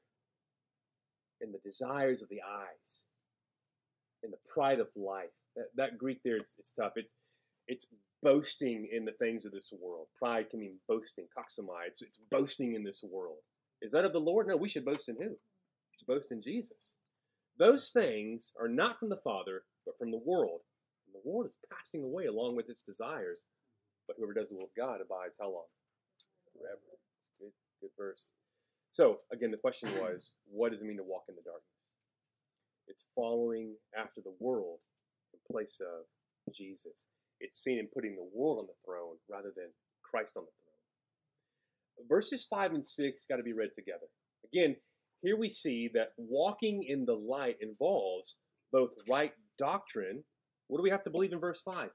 and the desires of the eyes, and the pride of life. That, that Greek there, it's, it's tough. It's it's boasting in the things of this world. Pride can mean boasting, kauchaomai. It's, it's boasting in this world. Is that of the Lord? No, we should boast in who? We should boast in Jesus. Those things are not from the Father, but from the world. And the world is passing away along with its desires, but whoever does the will of God abides how long? Forever. Good verse. So, again, the question was what does it mean to walk in the darkness? It's following after the world in place of Jesus. It's seen in putting the world on the throne rather than Christ on the throne. Verses 5 and 6 got to be read together. Again, here we see that walking in the light involves both right doctrine. What do we have to believe in verse 5?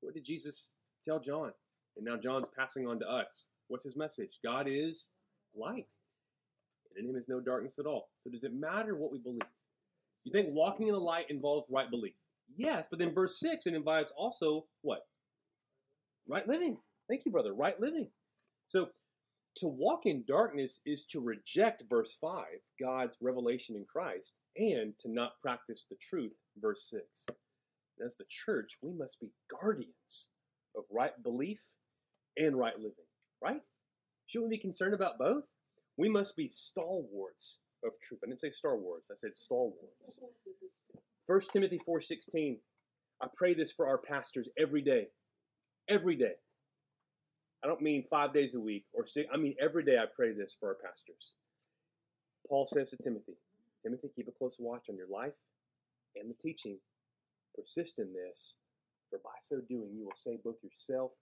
What did Jesus tell John? And now John's passing on to us. What's his message? God is light. And in him is no darkness at all. So does it matter what we believe? You think walking in the light involves right belief? Yes, but then verse 6 it invites also what? Right living. Thank you, brother. Right living. So to walk in darkness is to reject verse 5, God's revelation in Christ, and to not practice the truth, verse 6. And as the church, we must be guardians of right belief and right living, right? Shouldn't we be concerned about both? We must be stalwarts of truth. I didn't say Star Wars, I said stalwarts. 1 Timothy 4:16. I pray this for our pastors every day. Every day. I don't mean five days a week or six. I mean every day I pray this for our pastors. Paul says to Timothy, Timothy, keep a close watch on your life and the teaching. Persist in this, for by so doing you will save both yourself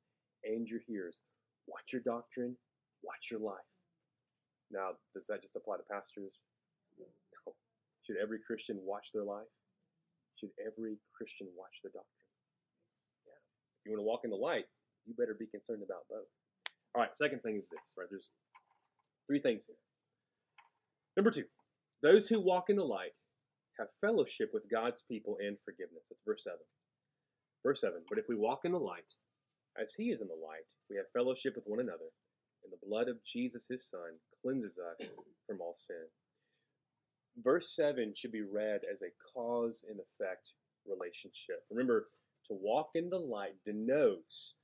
and your hearers. Watch your doctrine, watch your life. Now, does that just apply to pastors? No. Should every Christian watch their life? Should every Christian watch their doctrine? Yeah. If you want to walk in the light, you better be concerned about both. All right, second thing is this, right? There's three things here. Number two, those who walk in the light have fellowship with God's people and forgiveness. That's verse 7. Verse 7 But if we walk in the light, as he is in the light, we have fellowship with one another, and the blood of Jesus, his son, cleanses us from all sin. Verse 7 should be read as a cause and effect relationship. Remember, to walk in the light denotes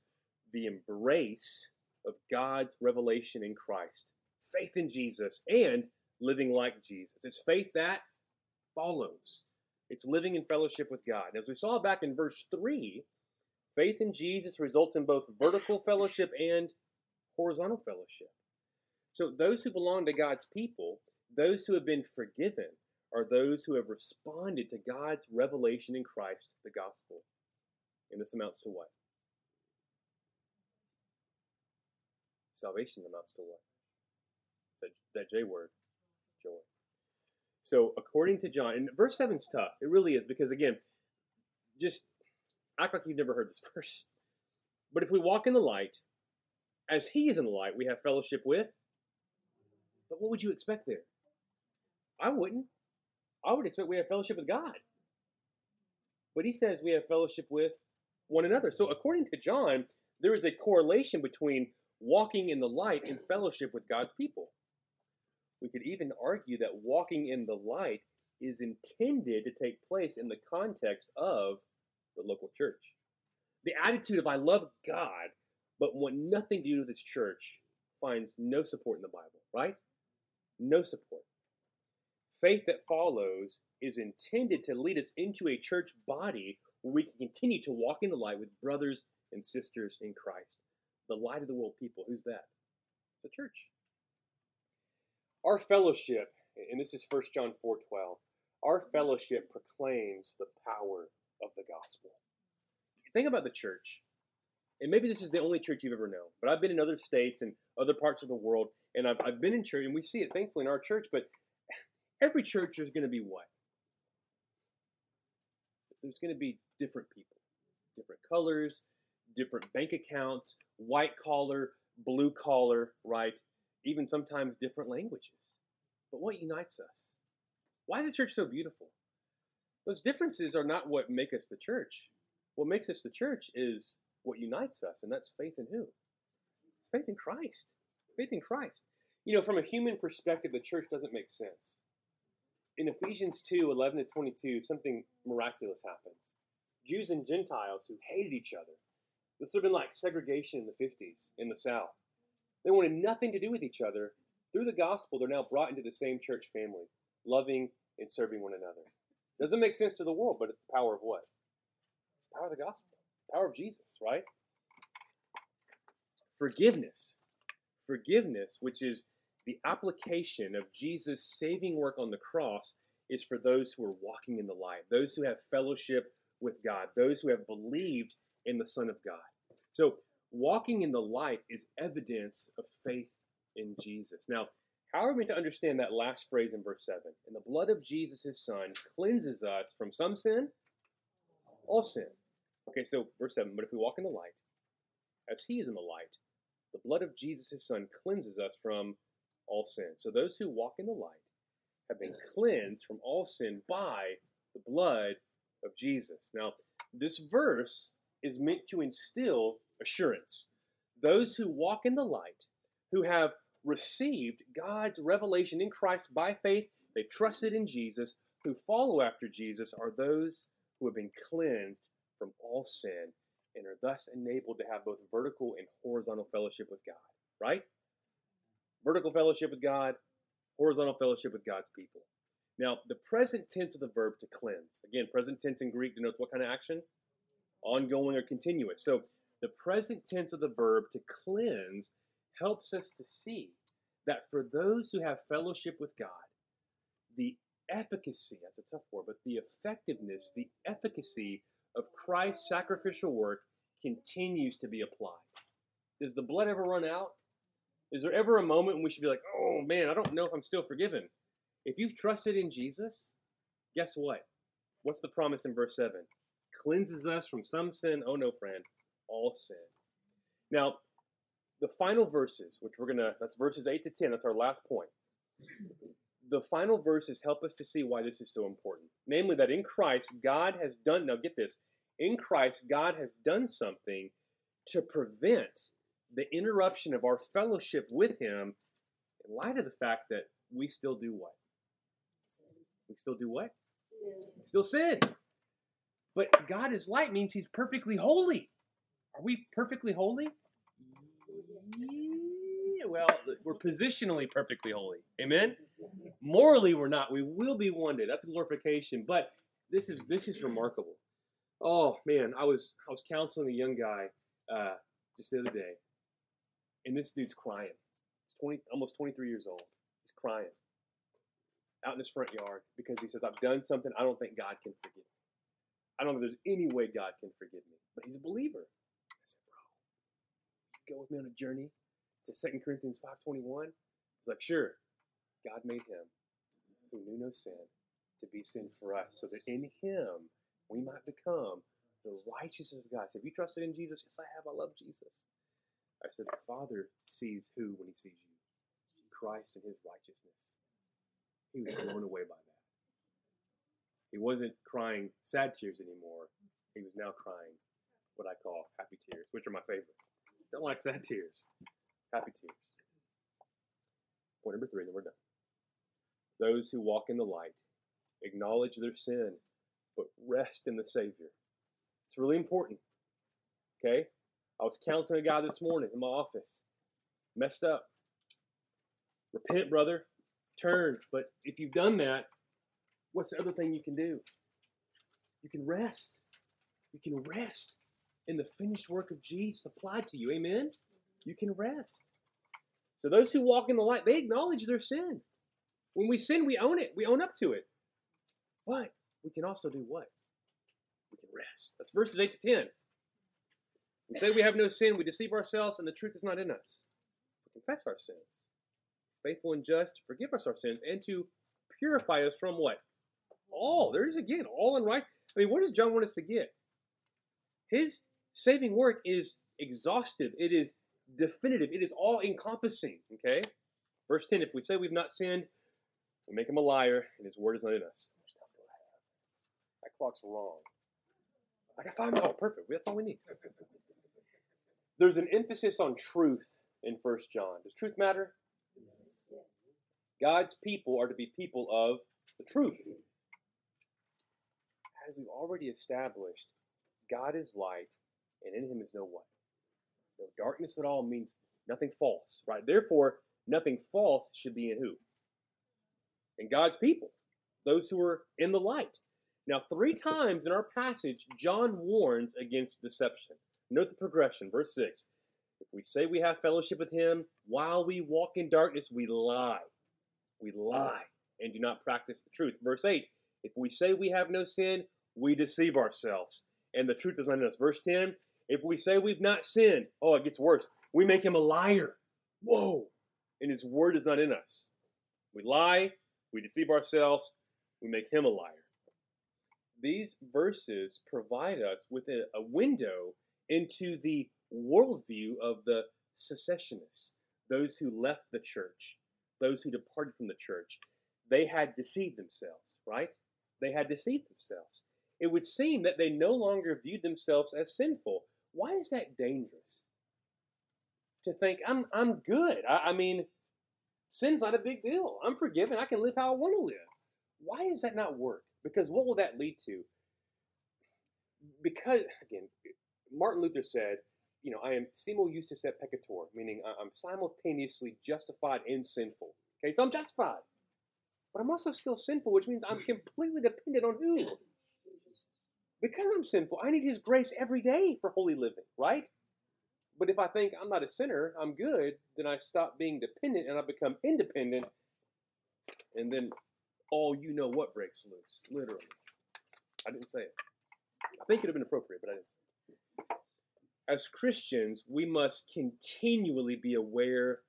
the embrace of God's revelation in Christ, faith in Jesus, and living like Jesus. It's faith that follows. It's living in fellowship with God. As we saw back in verse 3, faith in Jesus results in both vertical fellowship and horizontal fellowship. So, those who belong to God's people, those who have been forgiven, are those who have responded to God's revelation in Christ, the gospel. And this amounts to what? Salvation amounts to what? That, that J word, joy. So, according to John, and verse 7 is tough. It really is, because again, just act like you've never heard this [laughs] verse. But if we walk in the light, as he is in the light, we have fellowship with. But what would you expect there? I wouldn't. I would expect we have fellowship with God. But he says we have fellowship with one another. So, according to John, there is a correlation between walking in the light and fellowship with God's people. We could even argue that walking in the light is intended to take place in the context of the local church. The attitude of I love God but want nothing to do with this church finds no support in the Bible, right? No support. Faith that follows is intended to lead us into a church body where we can continue to walk in the light with brothers and sisters in Christ the light of the world people. Who's that? The church. Our fellowship, and this is 1 John 4 12, our fellowship proclaims the power of the gospel. Think about the church. And maybe this is the only church you've ever known, but I've been in other states and other parts of the world, and I've, I've been in church, and we see it thankfully in our church, but every church is going to be what? There's going to be different people, different colors, different bank accounts, white collar, blue collar, right? Even sometimes different languages. But what unites us? Why is the church so beautiful? Those differences are not what make us the church. What makes us the church is what unites us, and that's faith in who? It's faith in Christ. Faith in Christ. You know, from a human perspective, the church doesn't make sense. In Ephesians 2 11 to 22, something miraculous happens. Jews and Gentiles who hated each other this would have been like segregation in the 50s in the South. They wanted nothing to do with each other. Through the gospel, they're now brought into the same church family, loving and serving one another. Doesn't make sense to the world, but it's the power of what? It's the power of the gospel, the power of Jesus, right? Forgiveness. Forgiveness, which is the application of Jesus' saving work on the cross, is for those who are walking in the light, those who have fellowship with God, those who have believed in the Son of God. So, walking in the light is evidence of faith in Jesus. Now, How are we to understand that last phrase in verse 7? And the blood of Jesus, his son, cleanses us from some sin? All sin. Okay, so verse 7 But if we walk in the light, as he is in the light, the blood of Jesus, his son, cleanses us from all sin. So those who walk in the light have been cleansed from all sin by the blood of Jesus. Now, this verse is meant to instill assurance. Those who walk in the light, who have received God's revelation in Christ by faith, they've trusted in Jesus, who follow after Jesus, are those who have been cleansed from all sin and are thus enabled to have both vertical and horizontal fellowship with God, right? Vertical fellowship with God, horizontal fellowship with God's people. Now, the present tense of the verb to cleanse. Again, present tense in Greek denotes what kind of action? Ongoing or continuous. So, the present tense of the verb to cleanse helps us to see that for those who have fellowship with God, the efficacy, that's a tough word, but the effectiveness, the efficacy of Christ's sacrificial work continues to be applied. Does the blood ever run out? Is there ever a moment when we should be like, oh man, I don't know if I'm still forgiven? If you've trusted in Jesus, guess what? What's the promise in verse 7? Cleanses us from some sin. Oh no, friend, all sin. Now, the final verses, which we're going to, that's verses 8 to 10, that's our last point. The final verses help us to see why this is so important. Namely, that in Christ, God has done, now get this, in Christ, God has done something to prevent the interruption of our fellowship with Him in light of the fact that we still do what? We still do what? Still sin. But God is light means He's perfectly holy. Are we perfectly holy? well, we're positionally perfectly holy. Amen. Morally, we're not. We will be one day. That's glorification. But this is this is remarkable. Oh man, I was I was counseling a young guy uh, just the other day, and this dude's crying. He's twenty, almost twenty three years old. He's crying out in his front yard because he says, "I've done something I don't think God can forgive." I don't know if there's any way God can forgive me, but he's a believer. I said, "Bro, go with me on a journey to 2 Corinthians 5.21? He's like, sure. God made him who knew no sin to be sin for us, so that in him we might become the righteousness of God. So have you trusted in Jesus? Yes, I have. I love Jesus. I said, the Father sees who when he sees you? Christ and his righteousness. He was blown away by that. He wasn't crying sad tears anymore. He was now crying what I call happy tears, which are my favorite. Don't like sad tears. Happy tears. Point number three, and then we're done. Those who walk in the light acknowledge their sin, but rest in the Savior. It's really important. Okay? I was counseling a guy this morning in my office. Messed up. Repent, brother. Turn. But if you've done that, what's the other thing you can do? You can rest. You can rest in the finished work of Jesus applied to you. Amen? you can rest. So those who walk in the light, they acknowledge their sin. When we sin, we own it. We own up to it. But we can also do what? We can rest. That's verses 8 to 10. We say we have no sin, we deceive ourselves, and the truth is not in us. We confess our sins. He's faithful and just to forgive us our sins and to purify us from what? All. There's again, all in right. I mean, what does John want us to get? His saving work is exhaustive. It is definitive. It is all encompassing. Okay? Verse 10 If we say we've not sinned, we make him a liar, and his word is not in us. That clock's wrong. I got five. Oh, perfect. That's all we need. There's an emphasis on truth in First John. Does truth matter? God's people are to be people of the truth. As we've already established, God is light, and in him is no what? No darkness at all means nothing false, right? Therefore, nothing false should be in who? In God's people, those who are in the light. Now, three times in our passage, John warns against deception. Note the progression. Verse 6 If we say we have fellowship with him while we walk in darkness, we lie. We lie and do not practice the truth. Verse 8 If we say we have no sin, we deceive ourselves, and the truth is not in us. Verse 10 if we say we've not sinned, oh, it gets worse. We make him a liar. Whoa. And his word is not in us. We lie, we deceive ourselves, we make him a liar. These verses provide us with a, a window into the worldview of the secessionists, those who left the church, those who departed from the church. They had deceived themselves, right? They had deceived themselves. It would seem that they no longer viewed themselves as sinful. Why is that dangerous? To think, I'm, I'm good. I, I mean, sin's not a big deal. I'm forgiven. I can live how I want to live. Why does that not work? Because what will that lead to? Because, again, Martin Luther said, you know, I am simul justus et peccator, meaning I'm simultaneously justified and sinful. Okay, so I'm justified. But I'm also still sinful, which means I'm completely dependent on who? Because I'm sinful, I need His grace every day for holy living, right? But if I think I'm not a sinner, I'm good, then I stop being dependent and I become independent. And then all you know what breaks loose, literally. I didn't say it. I think it would have been appropriate, but I didn't. As Christians, we must continually be aware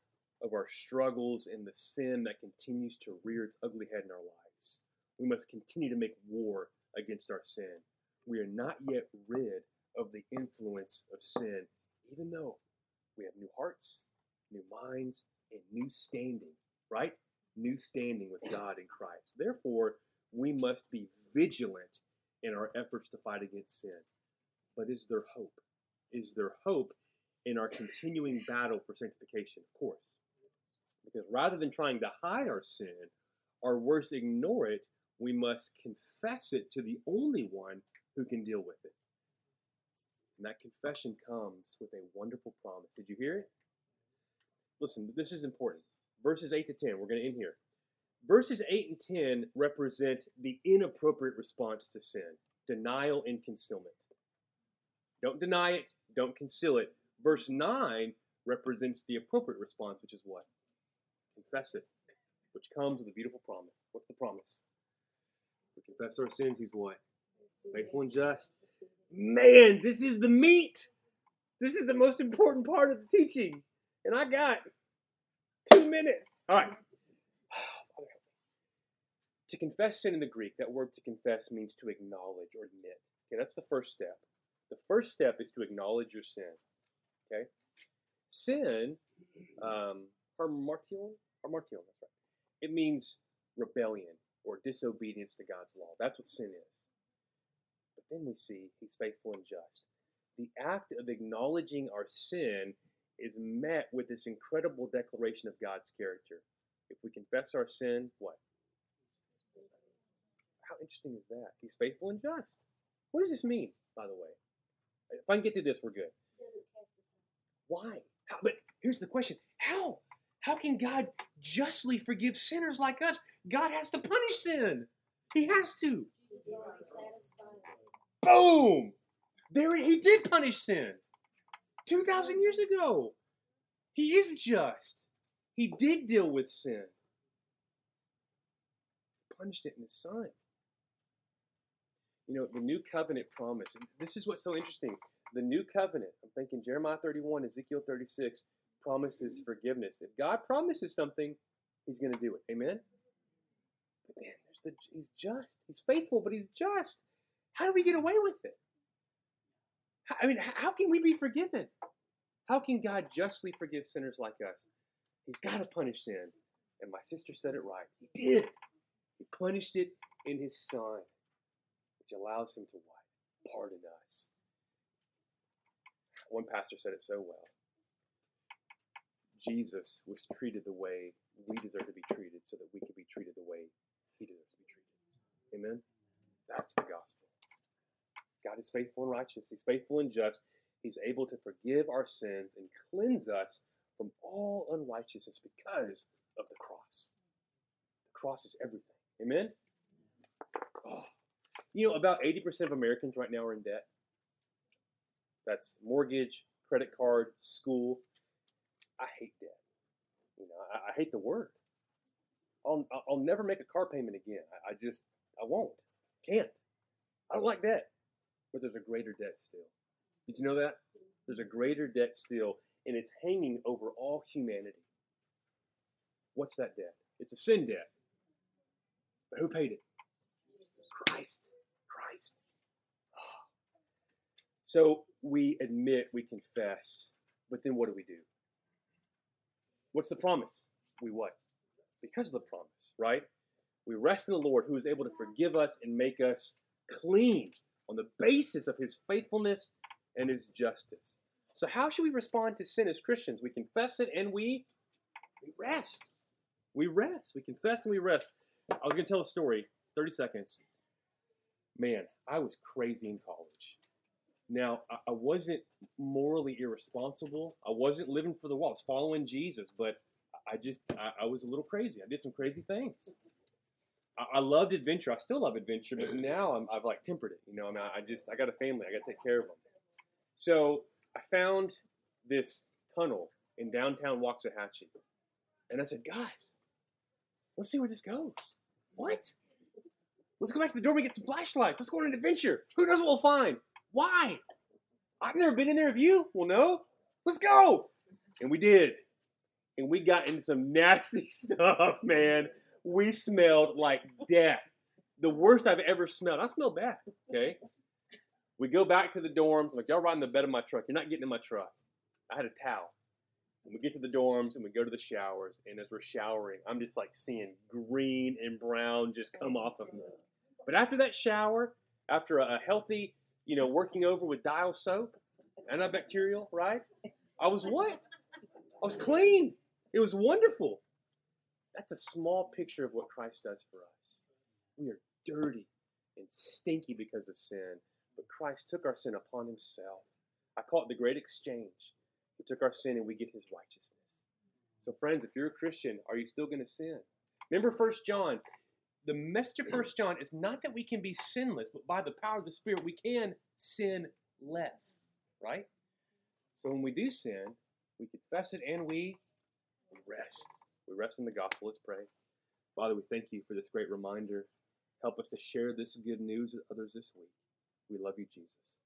of our struggles and the sin that continues to rear its ugly head in our lives. We must continue to make war against our sin. We are not yet rid of the influence of sin even though we have new hearts, new minds, and new standing, right? New standing with God in Christ. Therefore, we must be vigilant in our efforts to fight against sin. But is there hope? Is there hope in our continuing battle for sanctification? Of course. Because rather than trying to hide our sin, or worse, ignore it, we must confess it to the only one who can deal with it. And that confession comes with a wonderful promise. Did you hear it? Listen, this is important. Verses 8 to 10, we're going to end here. Verses 8 and 10 represent the inappropriate response to sin denial and concealment. Don't deny it, don't conceal it. Verse 9 represents the appropriate response, which is what? Confess it, which comes with a beautiful promise. What's the promise? We confess our sins, he's what? Faithful and just Man, this is the meat. This is the most important part of the teaching. And I got two minutes. All right. [sighs] To confess sin in the Greek, that word to confess means to acknowledge or admit. Okay, that's the first step. The first step is to acknowledge your sin. Okay? Sin, um, hamartion, hamartion, that's right. It means rebellion or disobedience to God's law. That's what sin is But then we see he's faithful and just. The act of acknowledging our sin is met with this incredible declaration of God's character. If we confess our sin, what? How interesting is that? He's faithful and just. What does this mean, by the way? If I can get through this, we're good. Why? How, but here's the question How? How can God justly forgive sinners like us? God has to punish sin. He has to. Boom! There he did punish sin. 2,000 years ago. He is just. He did deal with sin. He punished it in his son. You know, the new covenant promise. This is what's so interesting. The new covenant, I'm thinking Jeremiah 31, Ezekiel 36, promises mm-hmm. forgiveness. If God promises something, he's going to do it. Amen? But man, there's the, he's just. He's faithful, but he's just. How do we get away with it? I mean, how can we be forgiven? How can God justly forgive sinners like us? He's got to punish sin. And my sister said it right. He did. He punished it in his son, which allows him to what? Pardon us. One pastor said it so well. Jesus was treated the way we deserve to be treated so that we can be treated the way he deserves to be treated. Amen? That's the gospel. God is faithful and righteous. He's faithful and just. He's able to forgive our sins and cleanse us from all unrighteousness because of the cross. The cross is everything. Amen? Oh. You know, about 80% of Americans right now are in debt. That's mortgage, credit card, school. I hate debt. You know, I, I hate the word. I'll, I'll never make a car payment again. I, I just, I won't. Can't. I don't like debt but there's a greater debt still. Did you know that? There's a greater debt still, and it's hanging over all humanity. What's that debt? It's a sin debt. But who paid it? Christ. Christ. So we admit, we confess, but then what do we do? What's the promise? We what? Because of the promise, right? We rest in the Lord who is able to forgive us and make us clean on the basis of his faithfulness and his justice. So, how should we respond to sin as Christians? We confess it and we, we rest. We rest. We confess and we rest. I was going to tell a story, 30 seconds. Man, I was crazy in college. Now, I wasn't morally irresponsible. I wasn't living for the wall. I was following Jesus, but I just, I, I was a little crazy. I did some crazy things. I, I loved adventure. I still love adventure, but now i have like tempered it. You know, I mean, I just, I got a family. I got to take care of them. So I found this tunnel in downtown Waxahachie. And I said, guys, let's see where this goes. What? Let's go back to the door and get some flashlights. Let's go on an adventure. Who knows what we'll find? Why? I've never been in there. Have you? Well, no. Let's go. And we did. And we got into some nasty [laughs] stuff, man. We smelled like death. The worst I've ever smelled. I smelled bad. Okay. We go back to the dorms. I'm like, y'all ride in the bed of my truck. You're not getting in my truck. I had a towel. And we get to the dorms and we go to the showers. And as we're showering, I'm just like seeing green and brown just come off of me. But after that shower, after a healthy you know, working over with dial soap, antibacterial, right? I was what? I was clean. It was wonderful. That's a small picture of what Christ does for us. We are dirty and stinky because of sin, but Christ took our sin upon himself. I call it the great exchange. He took our sin and we get his righteousness. So, friends, if you're a Christian, are you still going to sin? Remember First John the message of First John is not that we can be sinless, but by the power of the Spirit, we can sin less, right? So when we do sin, we confess it and we, rest. We rest in the gospel. Let's pray. Father, we thank you for this great reminder. Help us to share this good news with others this week. We love you, Jesus.